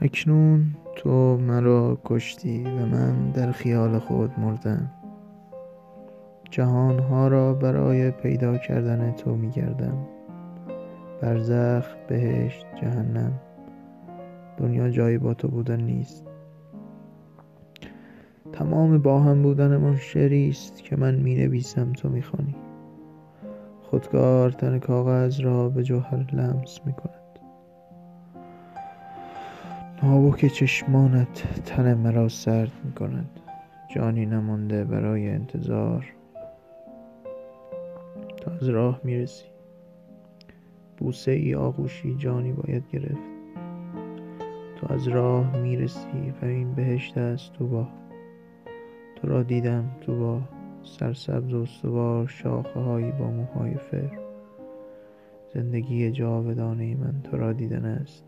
اکنون تو مرا کشتی و من در خیال خود مردم. جهانها را برای پیدا کردن تو می گردم برزخ بهشت جهنم. دنیا جایی با تو بودن نیست. تمام با هم بودنمان شعری است که من می نویسم تو می خوانی خودکار تن کاغذ را به جوهر لمس می کند ناوک چشمانت تن مرا سرد می کند جانی نمانده برای انتظار. تو از راه می رسی بوسه ای آغوشی جانی باید گرفت. تو از راه می رسی و این بهشت است با. تو را دیدم با سرسبز و استوار شاخه هایی با موهای فر. زندگی جاودانه من تو را دیدن است.